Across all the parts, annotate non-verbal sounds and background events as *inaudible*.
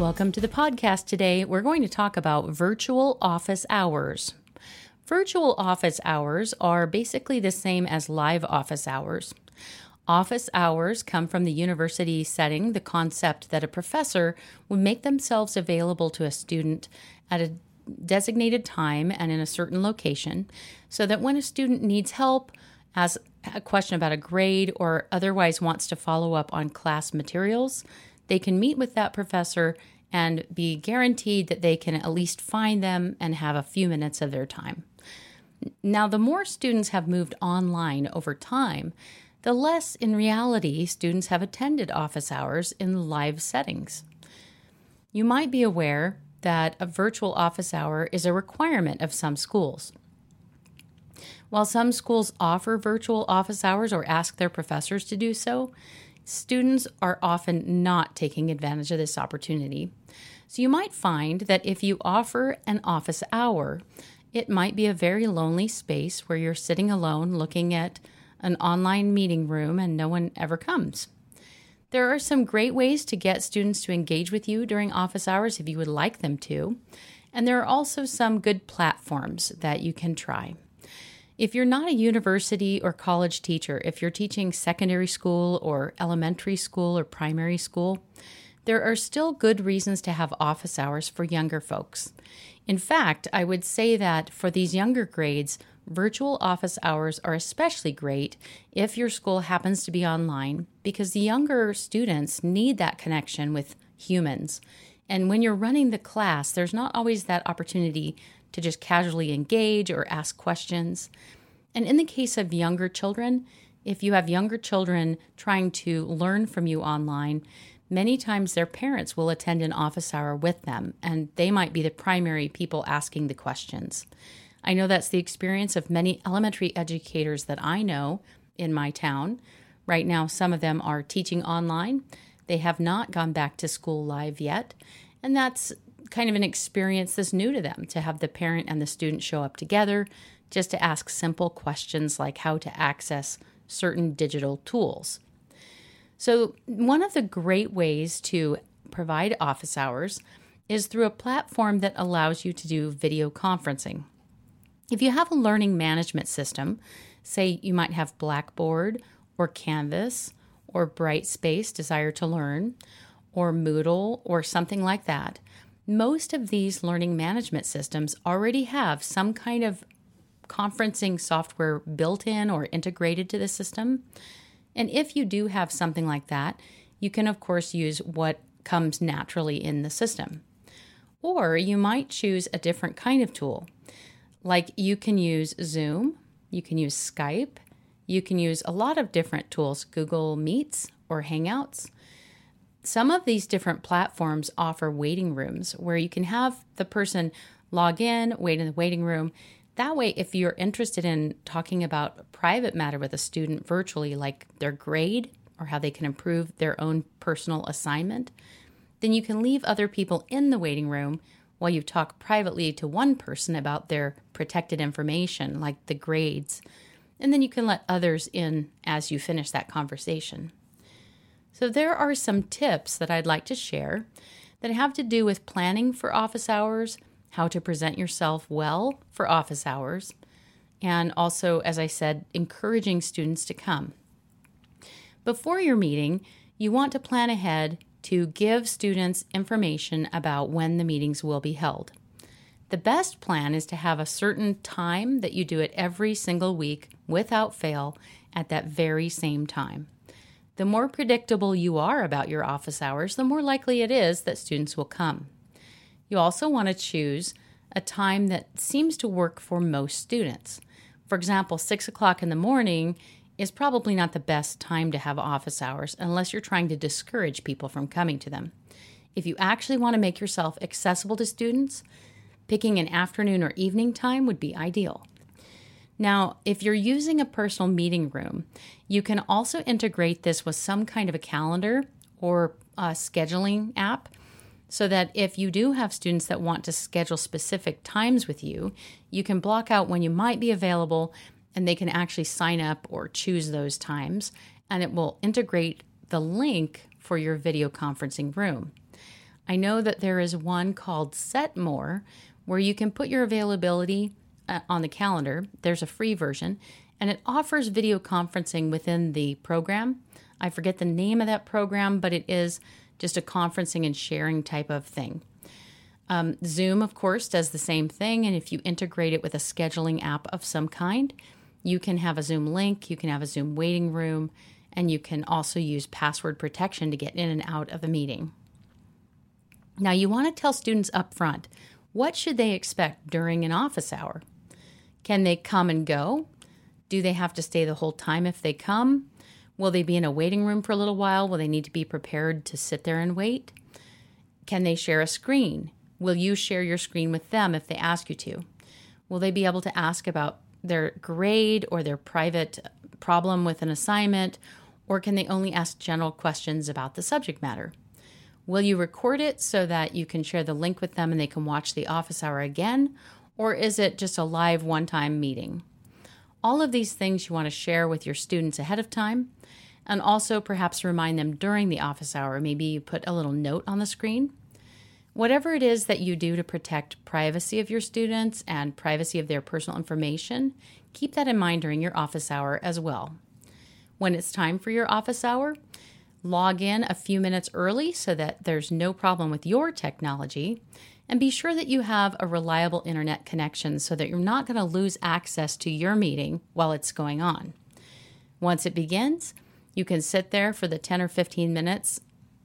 Welcome to the podcast today. We're going to talk about virtual office hours. Virtual office hours are basically the same as live office hours. Office hours come from the university setting the concept that a professor would make themselves available to a student at a designated time and in a certain location so that when a student needs help, has a question about a grade, or otherwise wants to follow up on class materials, they can meet with that professor and be guaranteed that they can at least find them and have a few minutes of their time. Now, the more students have moved online over time, the less in reality students have attended office hours in live settings. You might be aware that a virtual office hour is a requirement of some schools. While some schools offer virtual office hours or ask their professors to do so, students are often not taking advantage of this opportunity. So you might find that if you offer an office hour, it might be a very lonely space where you're sitting alone looking at an online meeting room and no one ever comes. There are some great ways to get students to engage with you during office hours if you would like them to. And there are also some good platforms that you can try. If you're not a university or college teacher, if you're teaching secondary school or elementary school or primary school, there are still good reasons to have office hours for younger folks. In fact, I would say that for these younger grades, virtual office hours are especially great if your school happens to be online because the younger students need that connection with humans. And when you're running the class, there's not always that opportunity to just casually engage or ask questions. And in the case of younger children, if you have younger children trying to learn from you online, many times their parents will attend an office hour with them, and they might be the primary people asking the questions. I know that's the experience of many elementary educators that I know in my town. Right now, some of them are teaching online. They have not gone back to school live yet. And that's kind of an experience that's new to them to have the parent and the student show up together just to ask simple questions like how to access certain digital tools. So, one of the great ways to provide office hours is through a platform that allows you to do video conferencing. If you have a learning management system, say you might have Blackboard or Canvas or Brightspace Desire to Learn or Moodle or something like that, most of these learning management systems already have some kind of conferencing software built in or integrated to the system. And if you do have something like that, you can, of course, use what comes naturally in the system. Or you might choose a different kind of tool. Like you can use Zoom, you can use Skype, you can use a lot of different tools, Google Meets or Hangouts. Some of these different platforms offer waiting rooms where you can have the person log in, wait in the waiting room. That way, if you're interested in talking about a private matter with a student virtually, like their grade or how they can improve their own personal assignment, then you can leave other people in the waiting room while you talk privately to one person about their protected information, like the grades. And then you can let others in as you finish that conversation. So, there are some tips that I'd like to share that have to do with planning for office hours, how to present yourself well for office hours, and also, as I said, encouraging students to come. Before your meeting, you want to plan ahead to give students information about when the meetings will be held. The best plan is to have a certain time that you do it every single week without fail at that very same time. The more predictable you are about your office hours, the more likely it is that students will come. You also want to choose a time that seems to work for most students. For example, 6 o'clock in the morning is probably not the best time to have office hours unless you're trying to discourage people from coming to them. If you actually want to make yourself accessible to students, picking an afternoon or evening time would be ideal. Now, if you're using a personal meeting room, you can also integrate this with some kind of a calendar or a scheduling app so that if you do have students that want to schedule specific times with you, you can block out when you might be available and they can actually sign up or choose those times and it will integrate the link for your video conferencing room. I know that there is one called Setmore where you can put your availability uh, on the calendar. There's a free version and it offers video conferencing within the program. I forget the name of that program, but it is just a conferencing and sharing type of thing. Um, Zoom, of course, does the same thing. And if you integrate it with a scheduling app of some kind, you can have a Zoom link, you can have a Zoom waiting room, and you can also use password protection to get in and out of a meeting. Now, you want to tell students up front what should they expect during an office hour? Can they come and go? Do they have to stay the whole time if they come? Will they be in a waiting room for a little while? Will they need to be prepared to sit there and wait? Can they share a screen? Will you share your screen with them if they ask you to? Will they be able to ask about their grade or their private problem with an assignment? Or can they only ask general questions about the subject matter? Will you record it so that you can share the link with them and they can watch the office hour again? Or is it just a live one time meeting? All of these things you want to share with your students ahead of time and also perhaps remind them during the office hour. Maybe you put a little note on the screen. Whatever it is that you do to protect privacy of your students and privacy of their personal information, keep that in mind during your office hour as well. When it's time for your office hour, log in a few minutes early so that there's no problem with your technology. And be sure that you have a reliable internet connection so that you're not going to lose access to your meeting while it's going on. Once it begins, you can sit there for the 10 or 15 minutes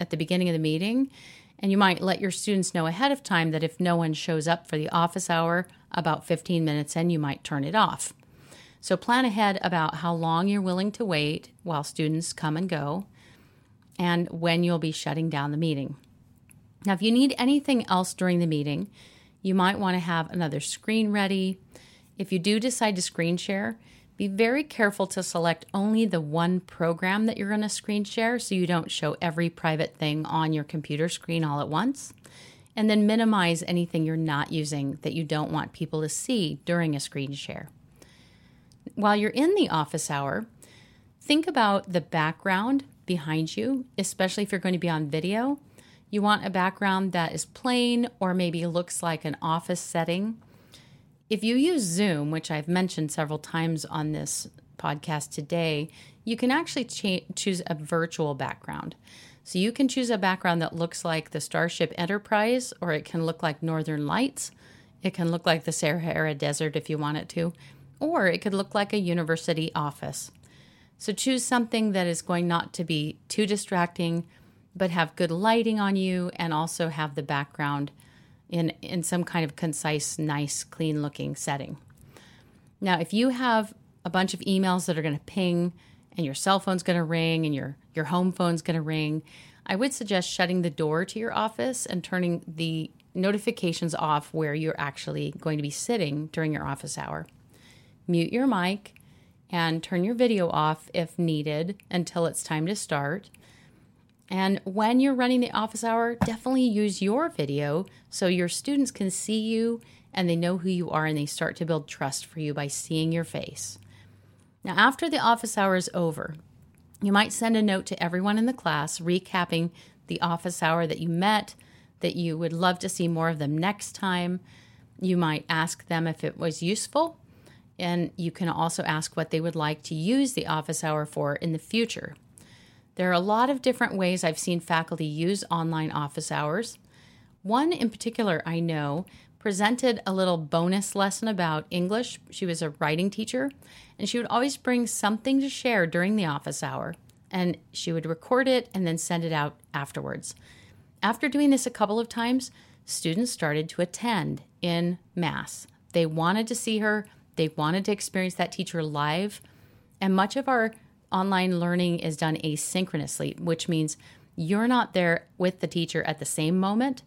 at the beginning of the meeting, and you might let your students know ahead of time that if no one shows up for the office hour about 15 minutes in, you might turn it off. So plan ahead about how long you're willing to wait while students come and go and when you'll be shutting down the meeting. Now, if you need anything else during the meeting, you might want to have another screen ready. If you do decide to screen share, be very careful to select only the one program that you're going to screen share so you don't show every private thing on your computer screen all at once. And then minimize anything you're not using that you don't want people to see during a screen share. While you're in the office hour, think about the background behind you, especially if you're going to be on video. You want a background that is plain or maybe looks like an office setting if you use Zoom, which I've mentioned several times on this podcast today, you can actually cha- choose a virtual background. So you can choose a background that looks like the Starship Enterprise, or it can look like Northern Lights. It can look like the Sahara Desert if you want it to, or it could look like a university office. So choose something that is going not to be too distracting, but have good lighting on you and also have the background in, in some kind of concise, nice, clean looking setting. Now, if you have a bunch of emails that are going to ping and your cell phone's going to ring and your, your home phone's going to ring, I would suggest shutting the door to your office and turning the notifications off where you're actually going to be sitting during your office hour. Mute your mic and turn your video off if needed until it's time to start. And when you're running the office hour, definitely use your video so your students can see you and they know who you are and they start to build trust for you by seeing your face. Now, after the office hour is over, you might send a note to everyone in the class recapping the office hour that you met, that you would love to see more of them next time. You might ask them if it was useful, and you can also ask what they would like to use the office hour for in the future. There are a lot of different ways I've seen faculty use online office hours. One in particular I know presented a little bonus lesson about English. She was a writing teacher, and she would always bring something to share during the office hour, and she would record it and then send it out afterwards. After doing this a couple of times, students started to attend in mass. They wanted to see her, they wanted to experience that teacher live, and much of our online learning is done asynchronously, which means you're not there with the teacher at the same moment.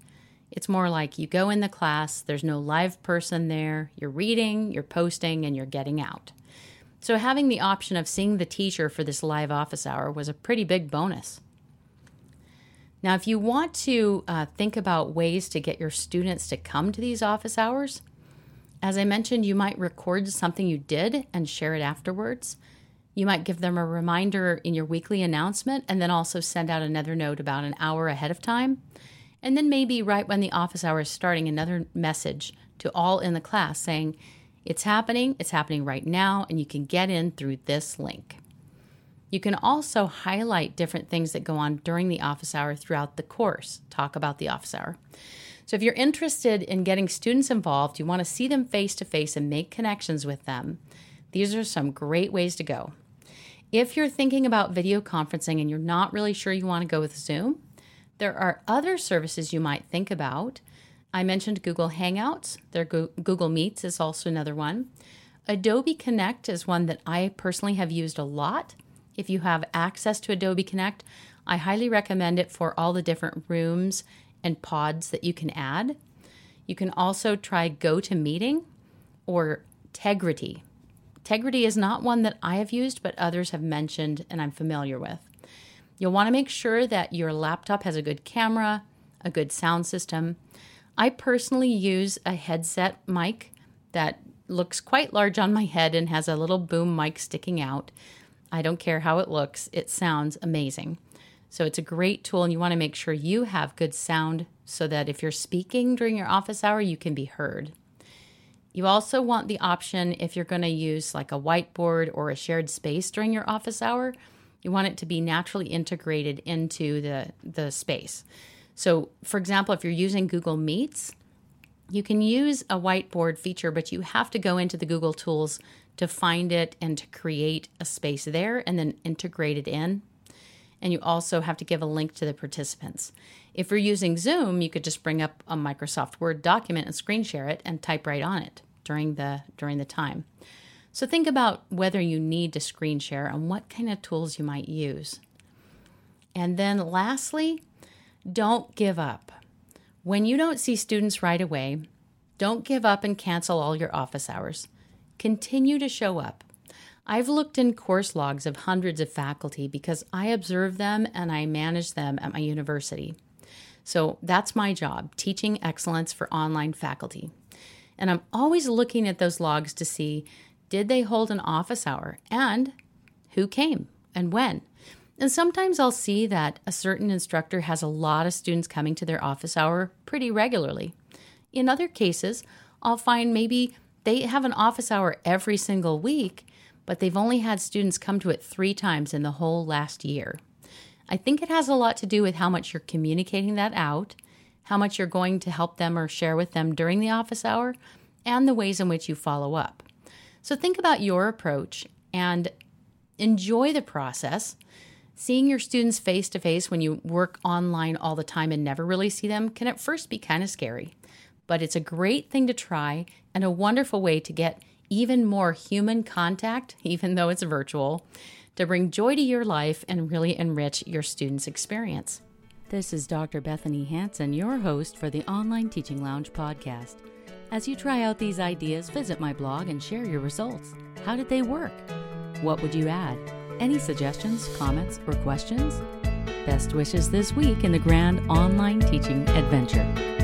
It's more like you go in the class, there's no live person there, you're reading, you're posting, and you're getting out. So, having the option of seeing the teacher for this live office hour was a pretty big bonus. Now, if you want to uh, think about ways to get your students to come to these office hours, as I mentioned, you might record something you did and share it afterwards. You might give them a reminder in your weekly announcement and then also send out another note about an hour ahead of time. And then maybe right when the office hour is starting, another message to all in the class saying, It's happening, it's happening right now, and you can get in through this link. You can also highlight different things that go on during the office hour throughout the course, talk about the office hour. So, if you're interested in getting students involved, you want to see them face to face and make connections with them, these are some great ways to go. If you're thinking about video conferencing and you're not really sure you want to go with Zoom, there are other services you might think about. I mentioned Google Hangouts, their Google Meets is also another one. Adobe Connect is one that I personally have used a lot if you have access to Adobe Connect, I highly recommend it for all the different rooms and pods that you can add. You can also try GoToMeeting or Tegrity. Tegrity is not one that I have used, but others have mentioned and I'm familiar with. You'll want to make sure that your laptop has a good camera, a good sound system. I personally use a headset mic that looks quite large on my head and has a little boom mic sticking out. I don't care how it looks, it sounds amazing. So it's a great tool, and you want to make sure you have good sound so that if you're speaking during your office hour, you can be heard. You also want the option if you're going to use like a whiteboard or a shared space during your office hour, you want it to be naturally integrated into the, the space. So, for example, if you're using Google Meets, you can use a whiteboard feature, but you have to go into the Google Tools to find it and to create a space there and then integrate it in. And you also have to give a link to the participants. If you're using Zoom, you could just bring up a Microsoft Word document and screen share it and type right on it during the during the time. So think about whether you need to screen share and what kind of tools you might use. And then lastly, don't give up. When you don't see students right away, don't give up and cancel all your office hours continue to show up. I've looked in course logs of hundreds of faculty because I observe them and I manage them at my university. So that's my job, teaching excellence for online faculty. And I'm always looking at those logs to see did they hold an office hour and who came and when. And sometimes I'll see that a certain instructor has a lot of students coming to their office hour pretty regularly. In other cases, I'll find maybe they have an office hour every single week, but they've only had students come to it three times in the whole last year. I think it has a lot to do with how much you're communicating that out, how much you're going to help them or share with them during the office hour, and the ways in which you follow up. So think about your approach and enjoy the process. Seeing your students face to face when you work online all the time and never really see them can at first be kind of scary but it's a great thing to try and a wonderful way to get even more human contact, *laughs* even though it's virtual, to bring joy to your life and really enrich your students' experience. This is Dr. Bethany Hanson, your host for the Online Teaching Lounge podcast. As you try out these ideas, visit my blog and share your results. How did they work? What would you add? Any suggestions, comments, or questions? Best wishes this week in the grand online teaching adventure.